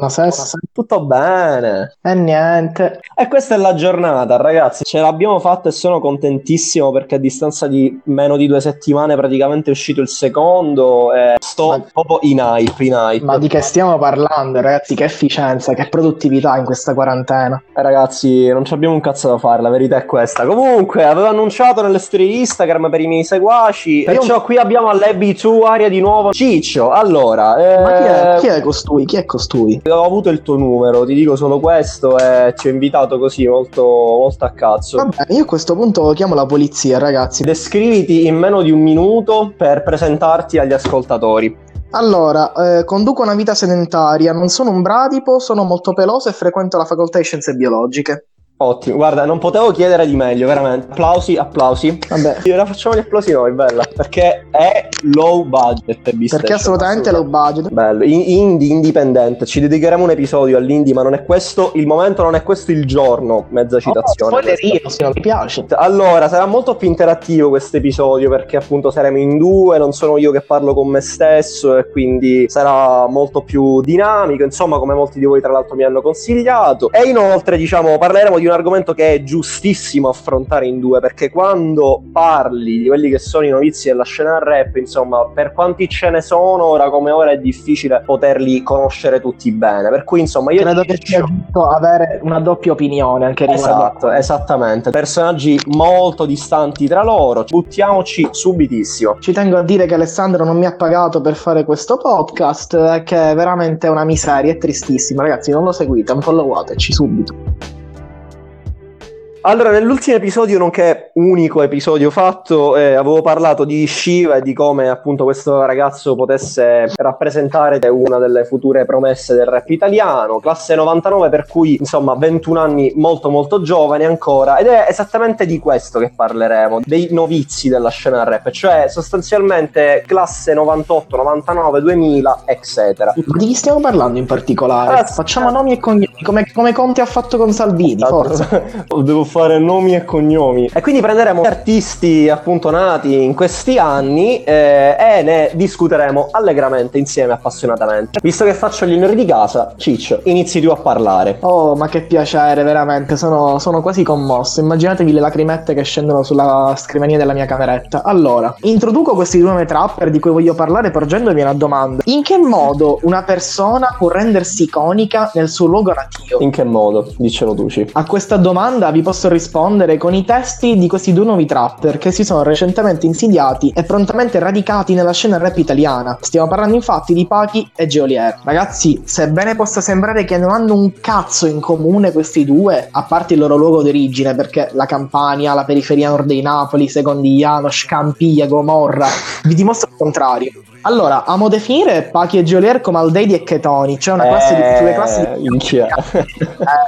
Buonasera. Tutto bene. E niente. E questa è la giornata, ragazzi. Ce l'abbiamo fatta e sono contentissimo perché a distanza di meno di due settimane praticamente è uscito il secondo. E sto Ma- proprio in hype, in hype. Ma di che stiamo parlando, ragazzi? Che efficienza, che produttività in questa quarantena. Eh, ragazzi, non ci abbiamo un cazzo da fare, la verità è questa. Comunque, avevo annunciato nelle storie Instagram per i miei seguaci. Perciò qui abbiamo all'AB2 aria di nuovo. Ciccio, allora. eh, Ma chi è, chi è costui? Chi è costui? Ho avuto il tuo numero, ti dico solo questo e ci ho invitato così molto, molto a cazzo. Va bene, io a questo punto chiamo la polizia, ragazzi. Descriviti in meno di un minuto per presentarti agli ascoltatori. Allora, eh, conduco una vita sedentaria, non sono un bradipo, sono molto peloso e frequento la facoltà di scienze biologiche. Ottimo, guarda, non potevo chiedere di meglio, veramente. Applausi, applausi. Vabbè, Ora facciamo gli applausi noi, bella. Perché è low budget. Perché assolutamente low budget. Bello, In- indie indipendente, ci dedicheremo un episodio all'indie, ma non è questo il momento, non è questo il giorno, mezza citazione. Oh, spoilerino, se non mi piace. Allora, sarà molto più interattivo questo episodio perché appunto saremo in due, non sono io che parlo con me stesso e quindi sarà molto più dinamico, insomma come molti di voi tra l'altro mi hanno consigliato. E inoltre diciamo parleremo di un argomento che è giustissimo affrontare in due perché quando parli di quelli che sono i novizi della scena rap, insomma per quanti ce ne sono ora come ora è difficile poterli conoscere tutti bene. Per cui insomma io Credo che sia giusto avere una doppia opinione anche riguardo. Esatto, esattamente. Personaggi molto distanti tra loro. Buttiamoci subitissimo. Ci tengo a dire che Alessandro non mi ha pagato per fare questo podcast, e che è veramente una miseria, è tristissimo. Ragazzi, non lo seguite, unfollowateci subito. Allora, nell'ultimo episodio, nonché unico episodio fatto, eh, avevo parlato di Shiva e di come appunto questo ragazzo potesse rappresentare una delle future promesse del rap italiano, classe 99, per cui insomma 21 anni molto molto giovane ancora, ed è esattamente di questo che parleremo, dei novizi della scena rap, cioè sostanzialmente classe 98, 99, 2000, eccetera. Di chi stiamo parlando in particolare? Ah, Facciamo nomi e cognomi, come, come Conte ha fatto con Salvini, forza. Devo fare nomi e cognomi. E quindi prenderemo artisti appunto nati in questi anni eh, e ne discuteremo allegramente insieme, appassionatamente. Visto che faccio gli onori di casa, Ciccio, inizi tu a parlare. Oh, ma che piacere, veramente, sono, sono quasi commosso. Immaginatevi le lacrimette che scendono sulla scrivania della mia cameretta. Allora, introduco questi due trapper di cui voglio parlare porgendovi una domanda. In che modo una persona può rendersi iconica nel suo luogo natio? In che modo? Diccelo tu, Ci. A questa domanda vi posso rispondere con i testi di questi due nuovi trapper che si sono recentemente insidiati e prontamente radicati nella scena rap italiana. Stiamo parlando infatti di Pachi e Geolier. Ragazzi, sebbene possa sembrare che non hanno un cazzo in comune questi due, a parte il loro luogo d'origine, perché la Campania, la periferia nord di Napoli, Secondigliano, Scampiglia, Gomorra, vi dimostra il contrario. Allora, amo definire Pachi e Geolier come Aldeidi e Chetoni, cioè una classe di, sulle classi di minchia. eh,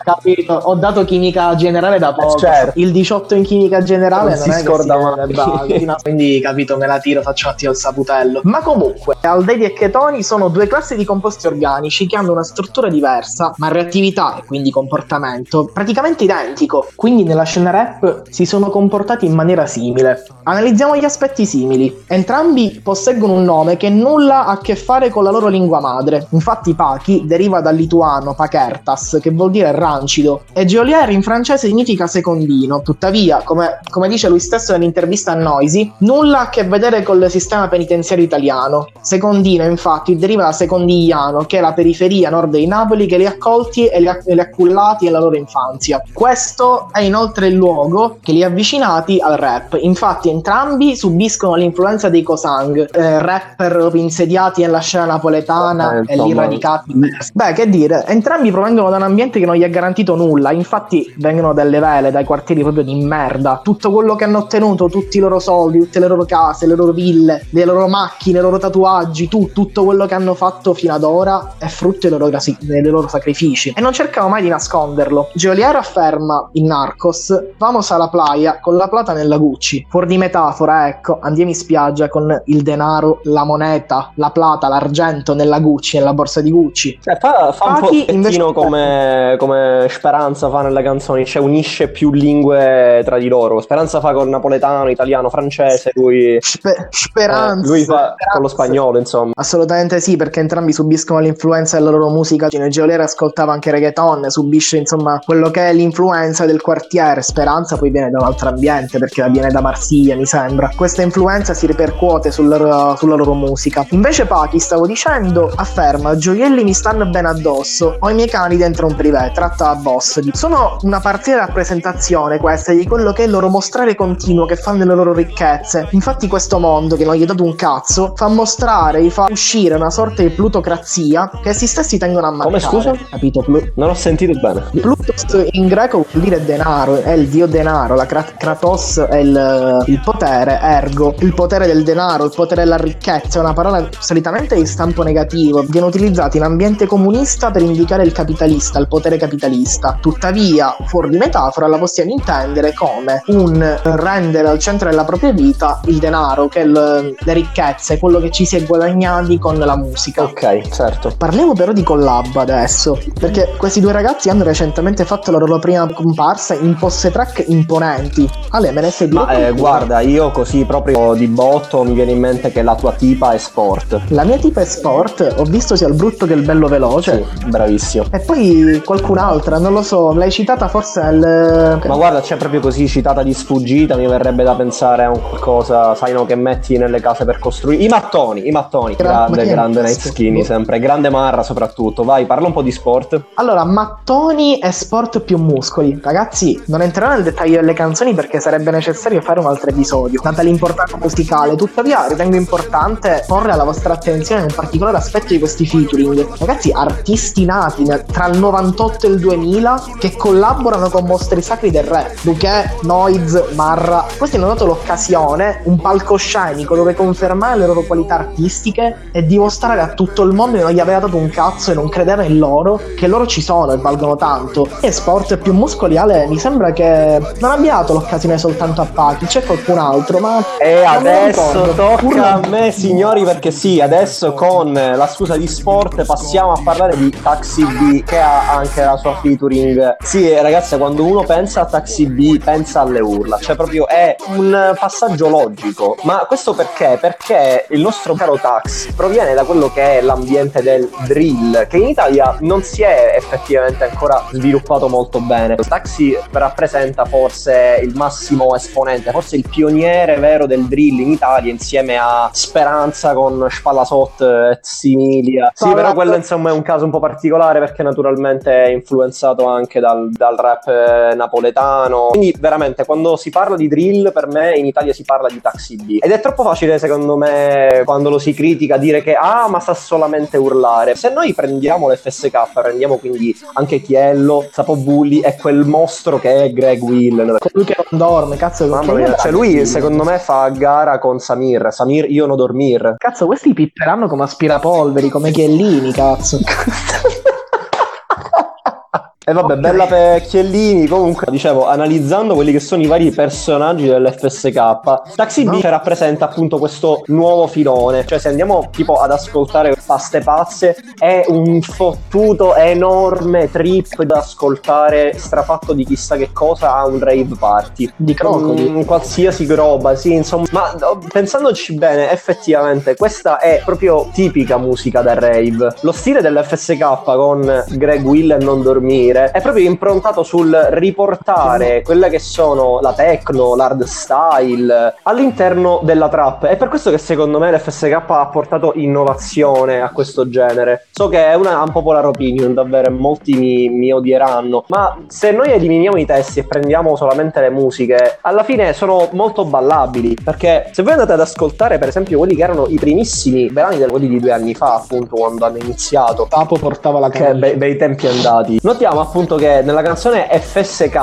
capito, ho dato chimica generale da poco. certo. Il 18 in chimica generale Non non, si è scorda che si mai. no? quindi capito, me la tiro, faccio un attimo il saputello. Ma comunque, Aldedi e Chetoni sono due classi di composti organici che hanno una struttura diversa, ma reattività e quindi comportamento praticamente identico. Quindi nella scena rap si sono comportati in maniera simile. Analizziamo gli aspetti simili. Entrambi posseggono un nome che nulla ha a che fare con la loro lingua madre. Infatti Pachi deriva dal lituano pakertas, che vuol dire rancido, e Geolier in francese significa secondino. Tuttavia, come, come dice lui stesso nell'intervista a Noisy, nulla a che vedere col sistema penitenziario italiano. Secondino, infatti, deriva da Secondigliano, che è la periferia nord di Napoli che li ha accolti e li ha, li ha cullati nella loro infanzia. Questo è inoltre il luogo che li ha avvicinati al rap. Infatti, entrambi subiscono l'influenza dei Cosang, eh, rapper insediati nella scena napoletana Eh, e lì radicati. Beh, che dire, entrambi provengono da un ambiente che non gli ha garantito nulla. Infatti, vengono dalle vele, dai quartieri proprio di merda. Tutto quello che hanno ottenuto, tutti i loro soldi, tutte le loro case, le loro ville, le loro macchine, i loro tatuaggi, tu- tutto quello che hanno fatto fino ad ora è frutto dei loro, dei loro sacrifici. E non cercano mai di nasconderlo. Geolier afferma in Narcos: Vamos alla playa con la plata nella Gucci. Fuori di metafora, ecco, andiamo in spiaggia con il denaro, la moneta moneta, la plata, l'argento nella Gucci, nella borsa di Gucci. Eh, fa, fa un po' invece... come, come Speranza fa nelle canzoni, cioè unisce più lingue tra di loro. Speranza fa con napoletano, italiano, francese, lui... Spe- speranza. Eh, lui fa speranza. con lo spagnolo, insomma. Assolutamente sì, perché entrambi subiscono l'influenza della loro musica. Geoliera ascoltava anche reggaeton, subisce insomma quello che è l'influenza del quartiere. Speranza poi viene da un altro ambiente, perché viene da Marsiglia, mi sembra. Questa influenza si ripercuote sul loro, sulla loro musica. Invece Pachi, stavo dicendo, afferma, gioielli mi stanno bene addosso, ho i miei cani dentro un privé, tratta a boss. Sono una partita rappresentazione questa di quello che è il loro mostrare continuo che fanno delle loro ricchezze. Infatti questo mondo, che non gli è dato un cazzo, fa mostrare, gli fa uscire una sorta di plutocrazia che essi stessi tengono a mangiare. Come scusa? Capito? Plu- non ho sentito bene. Plutos in greco vuol dire denaro, è il dio denaro, la Krat- Kratos è il, il potere, ergo il potere del denaro, il potere della ricchezza, è una parola solitamente di stampo negativo, viene utilizzata in ambiente comunista per indicare il capitalista, il potere capitalista. Tuttavia, fuori di metafora, la possiamo intendere come un rendere al centro della propria vita il denaro, che è il, le ricchezze, quello che ci si è guadagnati con la musica. Ok, certo. Parliamo però di collab adesso, perché questi due ragazzi hanno recentemente fatto la loro prima comparsa in posse track imponenti. Ale, me ne sei Ma eh, guarda, io così proprio di botto mi viene in mente che la tua tipa è sport. La mia tipa è sport, ho visto sia il brutto che il bello veloce. Sì, bravissimo. E poi qualcun'altra, non lo so, l'hai citata forse nel... Ma guarda, c'è proprio così citata di sfuggita, mi verrebbe da pensare a un qualcosa, sai no, che metti nelle case per costruire. I mattoni, i mattoni. Gra- grande, grande Night Skinny sempre, grande Marra soprattutto. Vai, parla un po' di sport. Allora, mattoni e sport più muscoli. Ragazzi, non entrerò nel dettaglio delle canzoni perché sarebbe necessario fare un altro episodio, data l'importanza musicale. Tuttavia, ritengo importante porre alla vostra attenzione un particolare aspetto di questi featuring. Ragazzi, artisti nati tra il 98 e il 2000 che collaborano con mostri sacri del re. Duché, Noiz, Marra. Questi hanno dato l'occasione, un palcoscenico dove confermare le loro qualità artistiche e dimostrare a tutto il mondo che non gli aveva dato un cazzo e non credeva in loro, che loro ci sono e valgono tanto. E sport più muscoliale mi sembra che non abbia dato l'occasione soltanto a Pachi, c'è qualcun altro, ma... E adesso tocca a me signori perché sì, adesso con la scusa di sport passiamo a parlare di Taxi B che ha anche la sua featuring. Sì ragazzi, quando uno pensa a Taxi B pensa alle urla, cioè proprio è un passaggio logico. Ma questo perché? Perché il nostro caro Tax proviene da quello che è l'ambiente del drill, che in Italia non si è effettivamente ancora sviluppato molto bene. Taxi rappresenta forse il massimo esponente, forse il pioniere vero del drill in Italia insieme a Speranza con Spallasot e Similia. Sì, però quello insomma è un caso un po' particolare perché naturalmente è influenzato anche dal, dal rap eh, napoletano. Quindi veramente quando si parla di drill per me in Italia si parla di Taxi B. Ed è troppo facile secondo me quando lo si critica dire che ah ma sa solamente urlare. Se noi prendiamo l'FSK, prendiamo quindi anche Chiello, Sapo Bulli e quel mostro che è Greg Will. Colui che non dorme, cazzo. Mamma mia, cioè lui secondo me fa gara con Samir. Samir io non dormir. Cazzo, questi pipperanno come aspirapolveri, come Chiellini, cazzo. E vabbè, okay. bella per Chiellini. Comunque, dicevo, analizzando quelli che sono i vari personaggi dell'FSK, Taxi no. B rappresenta appunto questo nuovo filone. Cioè, se andiamo tipo ad ascoltare Paste Pazze, è un fottuto enorme trip da ascoltare strafatto di chissà che cosa a un rave party. Di crocoli. Mm, qualsiasi roba, sì, insomma. Ma pensandoci bene, effettivamente, questa è proprio tipica musica da rave. Lo stile dell'FSK con Greg Will e Non Dormire dire, è proprio improntato sul riportare quelle che sono la techno, l'hard style all'interno della trap. È per questo che secondo me l'FSK ha portato innovazione a questo genere. So che è una unpopular opinion, davvero, molti mi, mi odieranno, ma se noi eliminiamo i testi e prendiamo solamente le musiche, alla fine sono molto ballabili, perché se voi andate ad ascoltare per esempio quelli che erano i primissimi brani quelli di due anni fa, appunto, quando hanno iniziato, Papo portava la che bei, bei tempi andati, notiamo appunto che nella canzone FSK,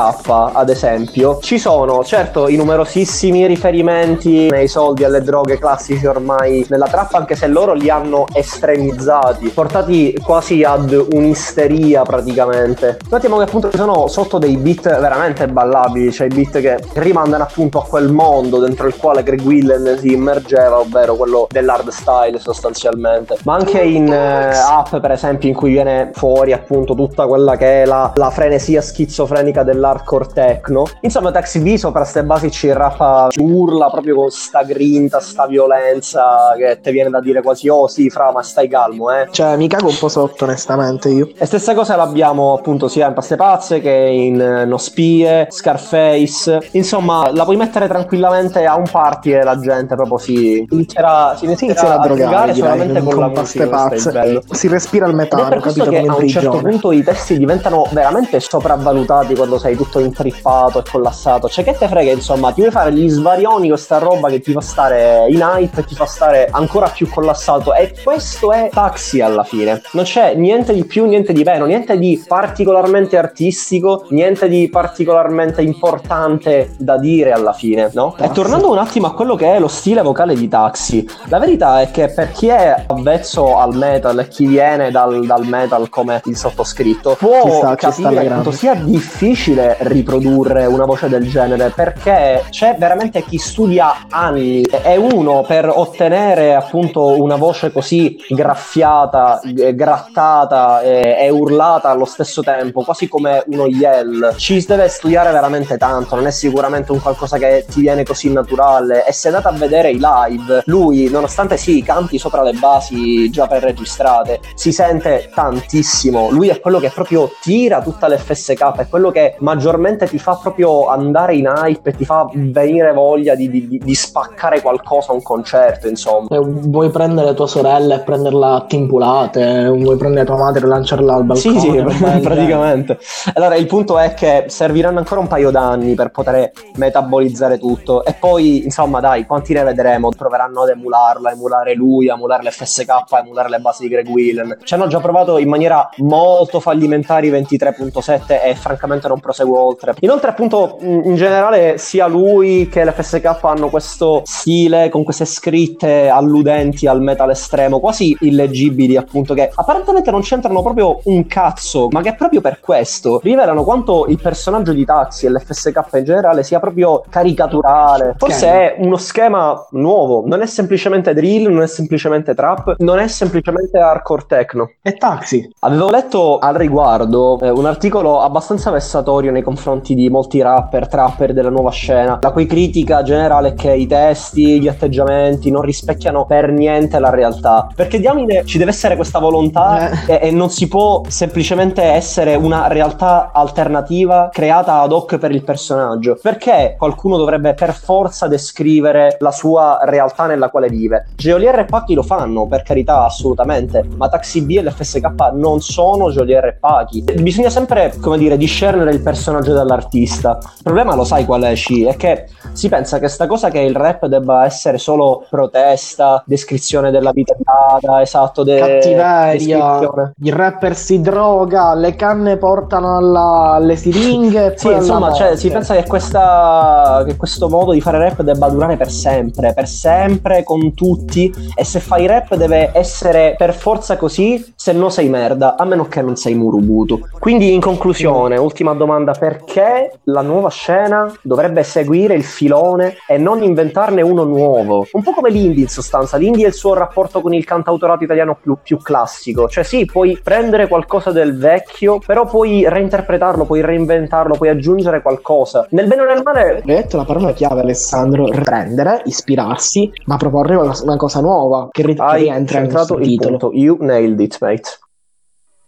ad esempio, ci sono certo i numerosissimi riferimenti nei soldi alle droghe classici ormai nella trap, anche se loro li hanno estremizzati, portati quasi ad un'isteria praticamente. Notiamo che appunto ci sono sotto dei beat veramente ballabili, cioè beat che rimandano appunto a quel mondo dentro il quale Greg Willen si immergeva, ovvero quello dell'hard style sostanzialmente. Ma anche in eh, app per esempio in cui viene fuori appunto tutta quella che è la, la frenesia schizofrenica dell'hardcore techno. Insomma Taxi V sopra ste basi ci rappa, ci urla proprio con sta grinta, sta violenza che ti viene da dire quasi oh sì fra ma stai calmo eh. Cioè mi cago un po' sotto onestamente io. E stessa cosa l'abbiamo appunto sia in Paste Pazze che in eh, No Spie, Scarface. Insomma la puoi mettere tranquillamente a un party e la gente proprio si inizierà, si inizierà, si a, a drogare solamente con, con la musica. Pazze. Si respira il metano. Questo che a un certo punto i testi diventano veramente sopravvalutati quando sei tutto intrippato e collassato. Cioè, che te frega, insomma, ti vuoi fare gli svarioni con sta roba che ti fa stare in hype e ti fa stare ancora più collassato. E questo è taxi alla fine. Non c'è niente di più, niente di meno, niente di particolarmente artistico, niente di particolarmente importante da dire alla fine, no? E tornando un attimo a quello che è lo stile vocale di Taxi, la verità è che per chi è avvezzo al metal e chi viene dal, dal metal come il sottoscritto, può sta, capire quanto sia difficile riprodurre una voce del genere perché c'è veramente chi studia anni e uno per ottenere appunto una voce così graffiata, grattata e, e urlata allo stesso tempo, quasi come uno yell, ci deve studiare veramente tanto, non è sicuramente un qualcosa che ti viene così naturale. E se andate a vedere i live, lui nonostante sì canti sopra le basi già per registrate, si sente tantissimo, lui è quello che proprio tira tutta l'FSK, è quello che maggiormente ti fa proprio andare in hype e ti fa venire voglia di, di, di spaccare qualcosa un concerto, insomma. E vuoi prendere tua sorella e prenderla a timpulate, vuoi prendere tua madre e lanciarla al balcone. Sì, sì, praticamente. Allora, il punto è che serviranno ancora un paio d'anni per poter metabolizzare tutto e poi, insomma, dai, quanti ne vedremo? Proveranno ad emularlo, a emulare lui, emulare l'FSK, emulare le basi di Greg Whelan. Ci hanno già provato in maniera molto fallimentari 23.7 e francamente non proseguo oltre. Inoltre appunto in generale sia lui che l'FSK hanno questo stile con queste scritte alludenti al metal estremo, quasi illeggibili appunto che apparentemente non c'entrano proprio un cazzo, ma che proprio per questo rivelano quanto il personaggio di Taxi e l'FSK in generale sia proprio caricaturale. Forse è uno schema nuovo, non è semplicemente drill, non è semplicemente trap, non è semplicemente hardcore techno. È Taxi. Avevo letto al riguardo eh, un articolo abbastanza vessatorio nei confronti di molti rapper, trapper della nuova scena, la cui critica generale è che i testi, gli atteggiamenti non rispecchiano per niente la realtà. Perché diamine ci deve essere questa volontà eh. e, e, non si può semplicemente essere una realtà alternativa creata ad hoc per il personaggio. Perché qualcuno dovrebbe per forza descrivere la sua realtà nella quale vive? Geolier e Pacchi lo fanno, per carità, assolutamente, ma Taxi B e l'FSK non sono Geolier e Pacchi. Bisogna sempre, come dire, discernere il personaggio dall'artista. Il problema lo sai qual è, C? È che si pensa che sta cosa che il rap debba essere solo protesta, descrizione della vita Ada, esatto, de- cattiveria, il rapper si droga, le canne portano alla, alle siringhe. sì, insomma, cioè, si pensa che, questa, che questo modo di fare rap debba durare per sempre, per sempre con tutti e se fai rap deve essere per forza così, se no sei merda, a meno che non sei Murubutu. Quindi in conclusione, ultima domanda, perché la nuova scena dovrebbe seguire il filone e non inventarne uno nuovo? Un po' come l'indie in sostanza. L'indie è il suo rapporto con il cantautorato italiano più, più, classico. Cioè sì, puoi prendere qualcosa del vecchio, però puoi reinterpretarlo, puoi reinventarlo, puoi aggiungere qualcosa. Nel bene o nel male... Hai detto la parola chiave Alessandro, prendere, ispirarsi, ma proporre una, cosa nuova che, ri- Hai rientra nel titolo. Punto. You nailed it, mate.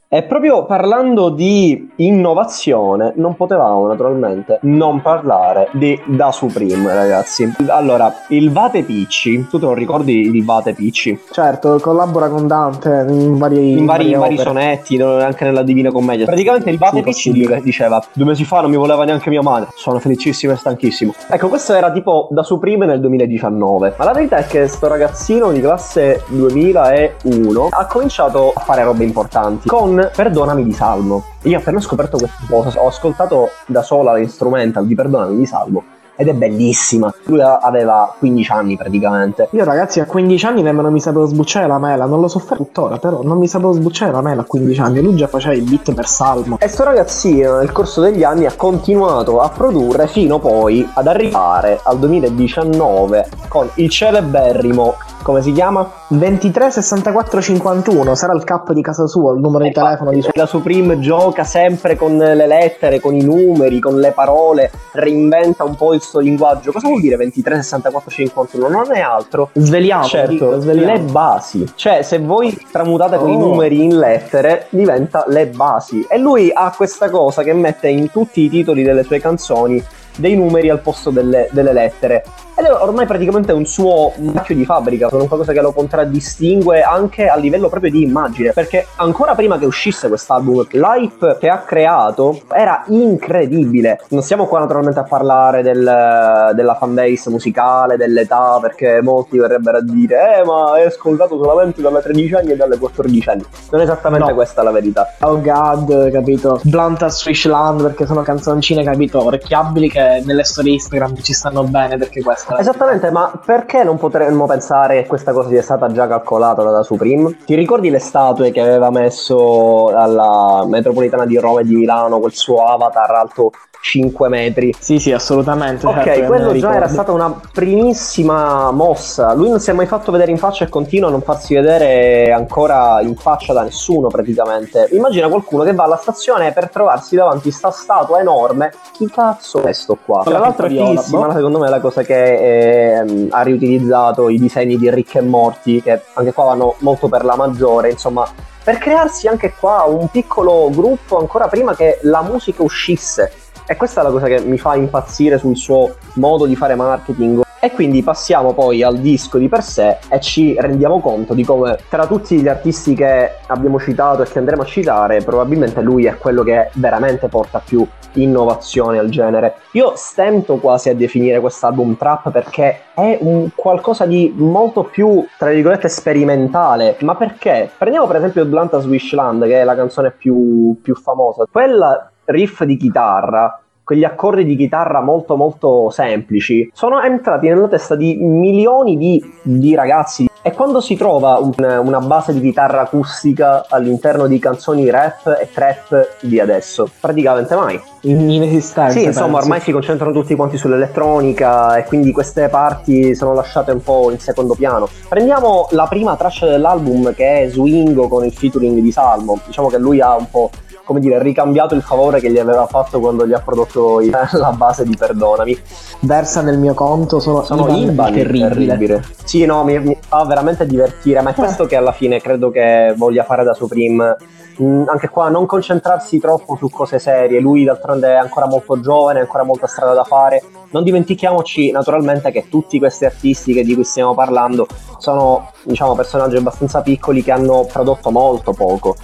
E proprio parlando di innovazione, non potevamo naturalmente non parlare di Da Supreme, ragazzi. Allora, il Vate Picci, tu te lo ricordi il Vate Picci? Certo, collabora con Dante in vari, in vari, in vari sonetti, anche nella Divina Commedia. Praticamente il Vate sì, Picci diceva: Due mesi fa non mi voleva neanche mia madre, sono felicissimo e stanchissimo. Ecco, questo era tipo Da Supreme nel 2019. Ma la verità è che sto ragazzino di classe 2001 ha cominciato a fare robe importanti con con Perdonami di Salmo. Io ho appena scoperto questa cosa, ho ascoltato da sola l'instrumental di Perdonami di Salmo ed è bellissima. Lui aveva 15 anni praticamente. Io ragazzi a 15 anni nemmeno mi sapevo sbucciare la mela, non lo so fare tuttora, però non mi sapevo sbucciare la mela a 15 anni, lui già faceva i beat per Salmo. E sto ragazzino nel corso degli anni ha continuato a produrre fino poi ad arrivare al 2019 con il celeberrimo come si chiama? 23 64 51 sarà il cap di casa sua, il numero di telefono di suo. La Supreme gioca sempre con le lettere, con i numeri, con le parole, reinventa un po' il suo linguaggio. Cosa vuol dire 23 64 51? Non è altro. Sveliamo, certo, sveliamo. le basi. Cioè, se voi tramutate oh. con i oh. numeri in lettere, diventa le basi. E lui ha questa cosa che mette in tutti i titoli delle sue canzoni dei numeri al posto delle, delle lettere. Ed è ormai praticamente un suo marchio di fabbrica, sono qualcosa che lo contraddistingue anche a livello proprio di immagine, perché ancora prima che uscisse quest'album, l'hype che ha creato era incredibile. Non stiamo qua naturalmente a parlare del, della fanbase musicale, dell'età, perché molti verrebbero a dire, eh ma è ascoltato solamente dalle 13 anni e dalle 14 anni. Non è esattamente no. questa la verità. Oh god, capito? Blunt as Fishland, perché sono canzoncine, capito, orecchiabili che nelle storie Instagram ci stanno bene, perché questo Esattamente, ma perché non potremmo pensare che questa cosa sia stata già calcolata da Supreme? Ti ricordi le statue che aveva messo alla metropolitana di Roma e di Milano, quel suo avatar alto 5 metri. Sì, sì, assolutamente. Ok, certo, quello già era stata una primissima mossa. Lui non si è mai fatto vedere in faccia e continua a non farsi vedere ancora in faccia da nessuno praticamente. Immagina qualcuno che va alla stazione per trovarsi davanti a sta statua enorme. Chi cazzo è sto qua? Tra l'altro è fighissima, boh. secondo me è la cosa che eh, ha riutilizzato i disegni di Rick e Morty, che anche qua vanno molto per la maggiore, insomma per crearsi anche qua un piccolo gruppo ancora prima che la musica uscisse e questa è la cosa che mi fa impazzire sul suo modo di fare marketing. E quindi passiamo poi al disco di per sé e ci rendiamo conto di come tra tutti gli artisti che abbiamo citato e che andremo a citare, probabilmente lui è quello che veramente porta più innovazione al genere. Io stento quasi a definire quest'album trap perché è un qualcosa di molto più, tra virgolette, sperimentale. Ma perché? Prendiamo per esempio Blunt Swishland, che è la canzone più, più famosa. Quella riff di chitarra, quegli accordi di chitarra molto molto semplici, sono entrati nella testa di milioni di, di ragazzi. E quando si trova un, una base di chitarra acustica all'interno di canzoni rap e trap di adesso? Praticamente mai. Inesistente. Sì, insomma, penso. ormai si concentrano tutti quanti sull'elettronica e quindi queste parti sono lasciate un po' in secondo piano. Prendiamo la prima traccia dell'album che è Swingo con il featuring di Salmo. Diciamo che lui ha un po' come dire, ricambiato il favore che gli aveva fatto quando gli ha prodotto la base di Perdonami. Versa nel mio conto, sono, sono Iban terribile. terribile. Sì, no, mi, mi, fa veramente divertire, ma è questo che alla fine credo che voglia fare da Supreme. Mm, anche qua non concentrarsi troppo su cose serie, lui d'altronde è ancora molto giovane, ha ancora molta strada da fare. Non dimentichiamoci naturalmente che tutti questi artisti di cui stiamo parlando sono diciamo personaggi abbastanza piccoli che hanno prodotto molto poco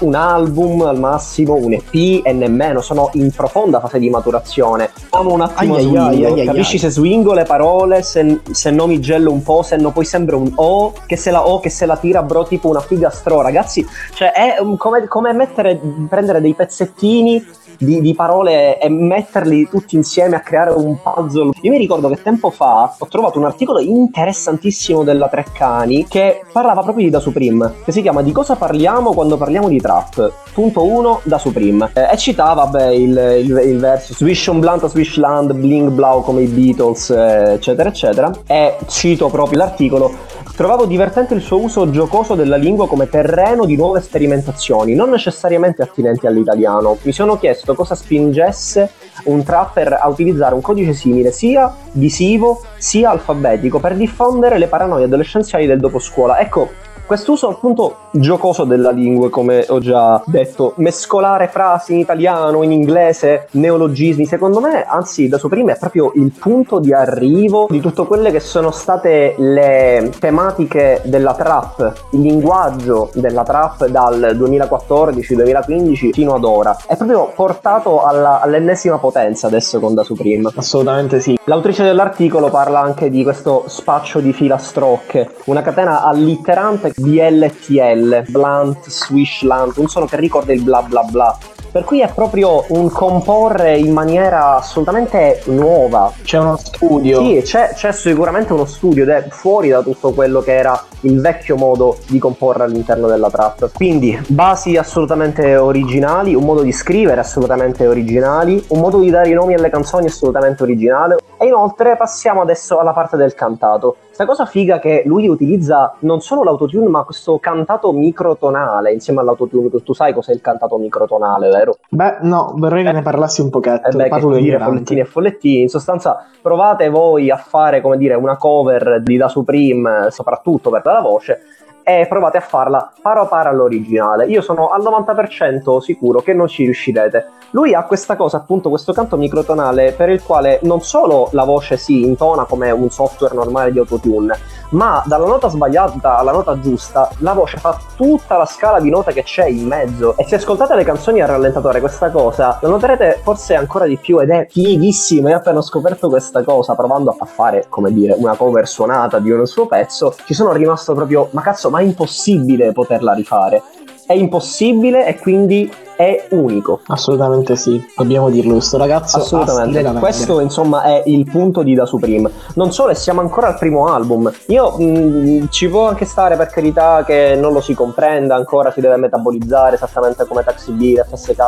un album al massimo, un EP e nemmeno, sono in profonda fase di maturazione. Amo un attimo ai, swingo, ai, ai, capisci se swingo le parole, se, se no mi gello un po', se no poi sembra un O, che se la O che se la tira bro tipo una figa stro, ragazzi, cioè è come, come mettere, prendere dei pezzettini di, di, parole e metterli tutti insieme a creare un puzzle. Io mi ricordo che tempo fa ho trovato un articolo interessantissimo della Treccani che parlava proprio di Da Supreme, che si chiama Di cosa parliamo quando parliamo di trap? Punto 1 Da Supreme. Eh, e citava vabbè, il, il, il, verso Swish on Blunt, Swish Land, Bling Blau come i Beatles, eh, eccetera, eccetera. E cito proprio l'articolo Trovavo divertente il suo uso giocoso della lingua come terreno di nuove sperimentazioni, non necessariamente attinenti all'italiano. Mi sono chiesto cosa spingesse un trapper a utilizzare un codice simile sia visivo sia alfabetico per diffondere le paranoie adolescenziali del dopo scuola. Ecco, Quest'uso appunto giocoso della lingua, come ho già detto, mescolare frasi in italiano, in inglese, neologismi, secondo me, anzi da suo prima è proprio il punto di arrivo di tutte quelle che sono state le tematiche della trap, il linguaggio della trap dal 2014-2015 fino ad ora. È proprio portato alla, all'ennesima potenza adesso con Da Supreme. Assolutamente sì. L'autrice dell'articolo parla anche di questo spaccio di filastrocche, una catena allitterante BLTL, Blunt, Swish Lant, un suono che ricorda il bla bla bla. Per cui è proprio un comporre in maniera assolutamente nuova. C'è uno studio. Sì, c'è, c'è sicuramente uno studio ed è fuori da tutto quello che era il vecchio modo di comporre all'interno della trap. Quindi basi assolutamente originali, un modo di scrivere assolutamente originali, un modo di dare i nomi alle canzoni assolutamente originale. E inoltre passiamo adesso alla parte del cantato. Questa cosa figa che lui utilizza non solo l'autotune, ma questo cantato microtonale insieme all'autotune. Tu sai cos'è il cantato microtonale, vero? Beh, no, vorrei che ne parlassi un pochetto. Eh beh, Parlo che dire follettini e follettini. In sostanza, provate voi a fare, come dire, una cover di Da Supreme, soprattutto per la voce, e provate a farla paro paro all'originale. Io sono al 90% sicuro che non ci riuscirete. Lui ha questa cosa, appunto, questo canto microtonale per il quale non solo la voce si intona come un software normale di autotune, ma dalla nota sbagliata alla nota giusta la voce fa tutta la scala di note che c'è in mezzo. E se ascoltate le canzoni a rallentatore, questa cosa la noterete forse ancora di più ed è fighissima. Io ho appena scoperto questa cosa provando a fare, come dire, una cover suonata di un suo pezzo, ci sono rimasto proprio, ma cazzo, ma è impossibile poterla rifare. È impossibile e quindi è unico. Assolutamente sì, dobbiamo dirlo. Questo ragazzo Assolutamente. Questo insomma è il punto di Da Supreme. Non solo, e siamo ancora al primo album. Io mh, ci può anche stare per carità che non lo si comprenda ancora, si deve metabolizzare esattamente come Taxi B, FSK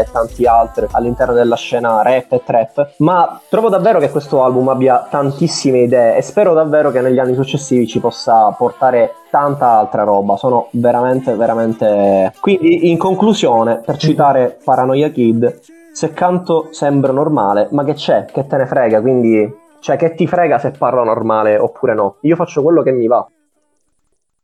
e tanti altri all'interno della scena rap e trap. Ma trovo davvero che questo album abbia tantissime idee e spero davvero che negli anni successivi ci possa portare tanta altra roba. Sono veramente, veramente. Quindi, in conclusione, per citare Paranoia Kid, se canto sembro normale, ma che c'è? Che te ne frega? Quindi, cioè, che ti frega se parlo normale oppure no? Io faccio quello che mi va.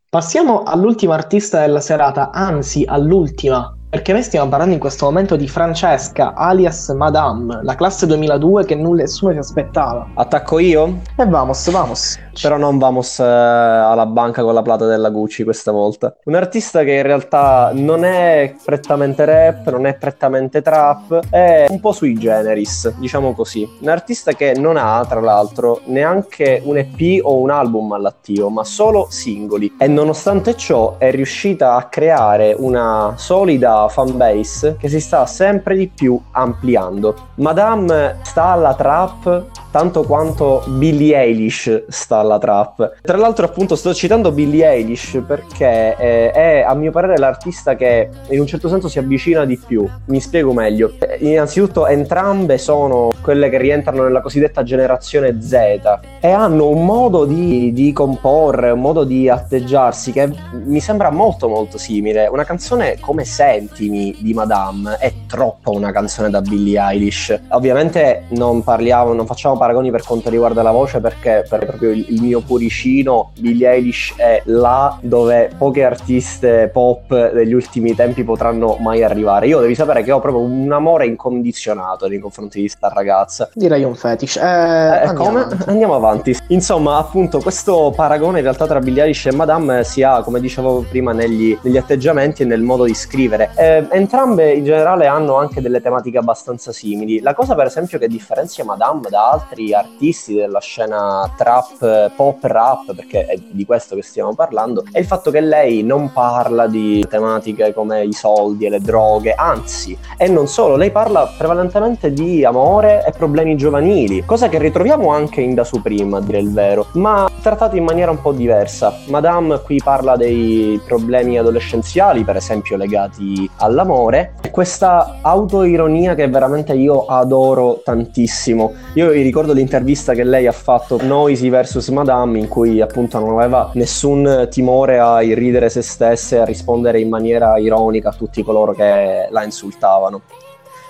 Passiamo all'ultima artista della serata, anzi all'ultima, perché noi stiamo parlando in questo momento di Francesca, alias Madame, la classe 2002 che nulla- nessuno si aspettava. Attacco io? E vamos, vamos. Però non vamos eh, alla banca con la plata della Gucci questa volta. Un artista che in realtà non è prettamente rap, non è prettamente trap, è un po' sui generis, diciamo così. Un artista che non ha, tra l'altro, neanche un EP o un album all'attivo, ma solo singoli. E nonostante ciò è riuscita a creare una solida fanbase che si sta sempre di più ampliando. Madame sta alla trap tanto quanto Billie Eilish sta alla trap. Tra l'altro, appunto, sto citando Billie Eilish perché eh, è a mio parere l'artista che in un certo senso si avvicina di più. Mi spiego meglio. Eh, Innanzitutto, entrambe sono quelle che rientrano nella cosiddetta generazione Z e hanno un modo di, di comporre, un modo di atteggiarsi che mi sembra molto molto simile. Una canzone come Sentimi di Madame è troppo una canzone da Billie Eilish. Ovviamente non parliamo, non facciamo paragoni per quanto riguarda la voce perché per proprio il, il mio cuoricino Billie Eilish è là dove poche artiste pop degli ultimi tempi potranno mai arrivare. Io devi sapere che ho proprio un amore incondizionato nei confronti di sta ragazza. Direi un fetish. Eh, Eh, andiamo come? avanti. Andiamo avanti. Insomma, appunto, questo paragone in realtà tra Billie Eilish e Madame si ha, come dicevo prima, negli, negli atteggiamenti e nel modo di scrivere. Eh, entrambe in generale hanno anche delle tematiche abbastanza simili. La cosa, per esempio, che differenzia Madame da altri artisti della scena trap, pop rap, perché è di questo che stiamo parlando, è il fatto che lei non parla di tematiche come i soldi e le droghe, anzi, e non solo, lei parla prevalentemente di amore e problemi giovanili, cosa che ritroviamo anche in Da Supreme, a dire il vero, ma trattati in maniera un po' diversa. Madame qui parla dei problemi adolescenziali, per esempio legati all'amore, e questa autoironia che veramente io adoro tantissimo. Io vi ricordo l'intervista che lei ha fatto Noisy vs Madame, in cui appunto non aveva nessun timore a irridere se stessa e a rispondere in maniera ironica a tutti coloro che la insultavano.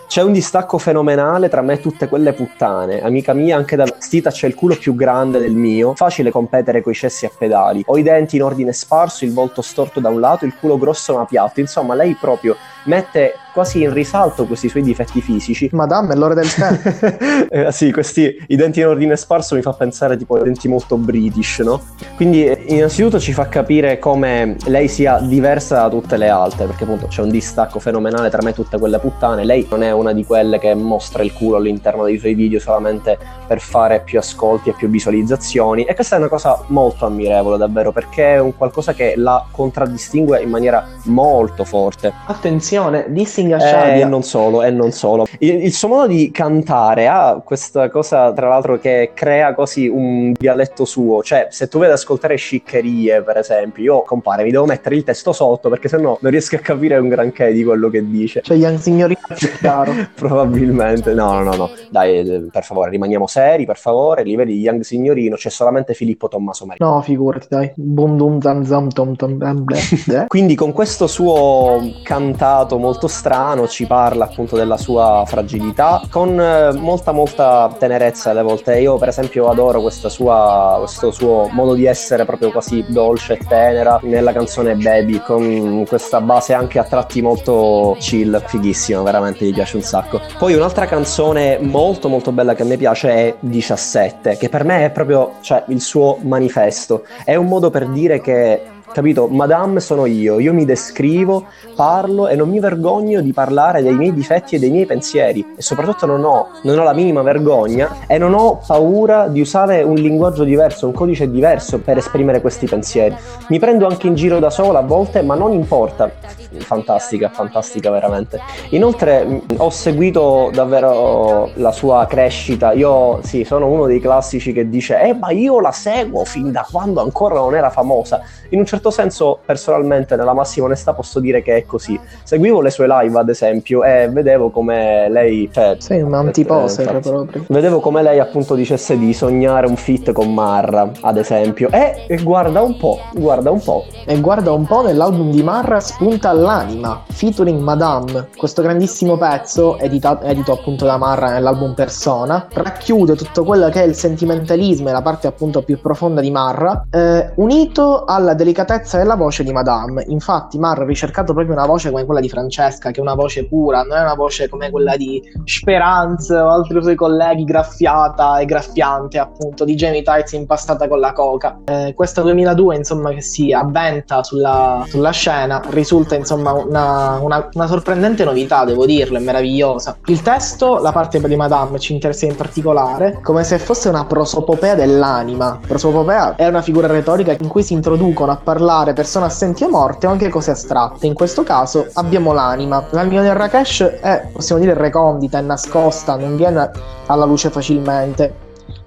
C'è un distacco fenomenale tra me e tutte quelle puttane. Amica mia, anche da vestita c'è il culo più grande del mio. Facile competere coi cessi a pedali. Ho i denti in ordine sparso, il volto storto da un lato, il culo grosso ma piatto. Insomma, lei proprio mette quasi in risalto questi suoi difetti fisici. Madame, è l'ora del tè. eh, sì, questi i denti in ordine sparso mi fa pensare tipo a denti molto british, no? Quindi innanzitutto ci fa capire come lei sia diversa da tutte le altre, perché appunto c'è un distacco fenomenale tra me e tutte quelle puttane. Lei non è una di quelle che mostra il culo all'interno dei suoi video solamente per fare più ascolti e più visualizzazioni. E questa è una cosa molto ammirevole, davvero, perché è un qualcosa che la contraddistingue in maniera molto forte. Attenzione, dissing eh, e non solo, e non solo. Il, il, suo modo di cantare ha questa cosa, tra l'altro, che crea così un dialetto suo. Cioè, se tu vedi ascoltare sciccherie, per esempio, io compare, mi devo mettere il testo sotto perché sennò non riesco a capire un granché di quello che dice. Cioè, Young Signorino più chiaro. Probabilmente. No, no, no. Dai, eh, per favore, rimaniamo seri, per favore. Li vedi Young Signorino, c'è solamente Filippo Tommaso Maria. No, figurati, dai. Bum dum zam zam tom tom bam Quindi con questo suo cantato molto strano ci parla appunto della sua fragilità con eh, molta molta tenerezza alle volte. Io per esempio adoro sua, questo suo modo di essere proprio quasi dolce e tenera nella canzone Baby con questa base anche a tratti molto chill, fighissima, veramente mi piace un sacco. Poi un'altra canzone molto molto bella che a me piace è 17, che per me è proprio cioè, il suo manifesto. È un modo per dire che capito? Madame sono io, io mi descrivo, parlo e non mi vergogno di parlare dei miei difetti e dei miei pensieri e soprattutto non ho, non ho la minima vergogna e non ho paura di usare un linguaggio diverso, un codice diverso per esprimere questi pensieri. Mi prendo anche in giro da sola a volte, ma non importa. Fantastica, fantastica veramente. Inoltre ho seguito davvero la sua crescita. Io sì, sono uno dei classici che dice "Eh, ma io la seguo fin da quando ancora non era famosa". In un certo certo senso, personalmente, nella massima onestà, posso dire che è così. Seguivo le sue live, ad esempio, e vedevo come lei. Cioè, Sei un antiposer eh, proprio. Vedevo come lei, appunto, dicesse di sognare un fit con Marra, ad esempio. E, e guarda un po', guarda un po'. E guarda un po' nell'album di Marra spunta all'anima, featuring Madame. Questo grandissimo pezzo, editato, edito appunto da Marra nell'album Persona, racchiude tutto quello che è il sentimentalismo e la parte appunto più profonda di Marra, eh, unito alla delicatezza delicatezza della voce di Madame. Infatti, Mar ha ricercato proprio una voce come quella di Francesca, che è una voce pura, non è una voce come quella di Speranza o altri suoi colleghi, graffiata e graffiante, appunto, di Jamie Tights impastata con la coca. Eh, questa 2002, insomma, che si avventa sulla, sulla scena, risulta, insomma, una, una, una, sorprendente novità, devo dirlo, è meravigliosa. Il testo, la parte di Madame, ci interessa in particolare, come se fosse una prosopopea dell'anima. Prosopopea è una figura retorica in cui si introducono a parlare parlare persone assenti o morte o anche cose astratte. In questo caso abbiamo l'anima. L'anima del Rakesh è, possiamo dire, recondita, è nascosta, non viene alla luce facilmente.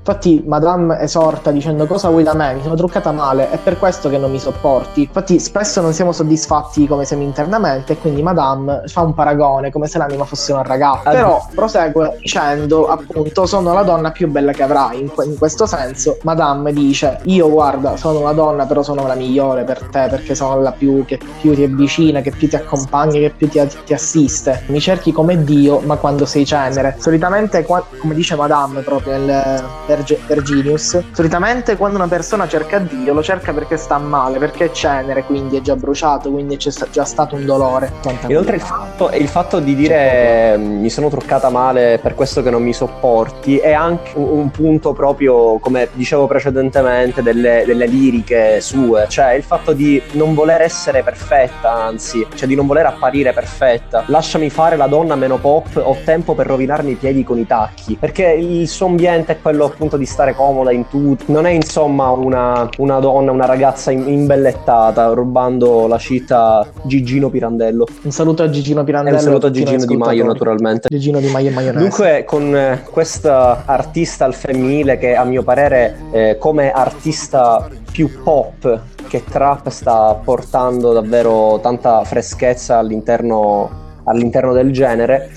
Infatti, Madame esorta dicendo cosa vuoi da me? Mi sono truccata male, è per questo che non mi sopporti. Infatti, spesso non siamo soddisfatti come siamo internamente, e quindi Madame fa un paragone come se l'anima fosse una ragazza. Però prosegue dicendo, appunto, sono la donna più bella che avrai. In, in questo senso, Madame dice: Io guarda, sono una donna, però sono la migliore per te, perché sono la più che più ti avvicina, che più ti accompagna, che più ti, ti assiste. Mi cerchi come Dio, ma quando sei cenere. Solitamente, come dice Madame proprio nel Verginius. Solitamente quando una persona cerca Dio lo cerca perché sta male, perché è cenere, quindi è già bruciato, quindi c'è già stato un dolore. Inoltre il fatto, il fatto di dire mm, mi sono truccata male per questo che non mi sopporti è anche un, un punto proprio, come dicevo precedentemente, delle, delle liriche sue, cioè il fatto di non voler essere perfetta, anzi, cioè di non voler apparire perfetta. Lasciami fare la donna meno pop, ho tempo per rovinarmi i piedi con i tacchi, perché il suo ambiente è quello appunto di stare comoda in tutto. Non è insomma una, una donna, una ragazza imbellettata rubando la città Gigino Pirandello. Un saluto a Gigino Pirandello. E un saluto a Gigino Di Maio naturalmente. Gigino Di Maio e Maionese. Dunque con eh, questa artista al femminile che a mio parere eh, come artista più pop che trap sta portando davvero tanta freschezza all'interno, all'interno del genere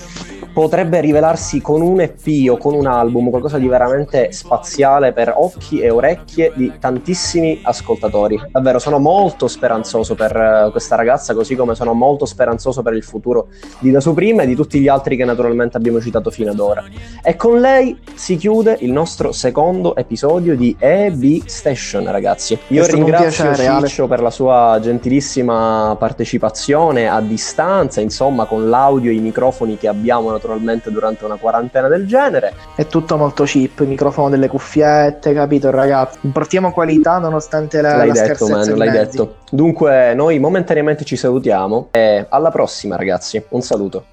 potrebbe rivelarsi con un EP o con un album qualcosa di veramente spaziale per occhi e orecchie di tantissimi ascoltatori. Davvero sono molto speranzoso per eh, questa ragazza, così come sono molto speranzoso per il futuro di Da Supreme e di tutti gli altri che naturalmente abbiamo citato fino ad ora. E con lei si chiude il nostro secondo episodio di EB Station, ragazzi. Io ringrazio piacere, Ciccio Ale. per la sua gentilissima partecipazione a distanza, insomma, con l'audio e i microfoni che abbiamo naturalmente durante una quarantena del genere. È tutto molto cheap, il microfono delle cuffiette, capito ragazzi? Importiamo qualità nonostante la, l'hai la detto, man, l'hai detto. Dunque, noi momentaneamente ci salutiamo e alla prossima, ragazzi. Un saluto.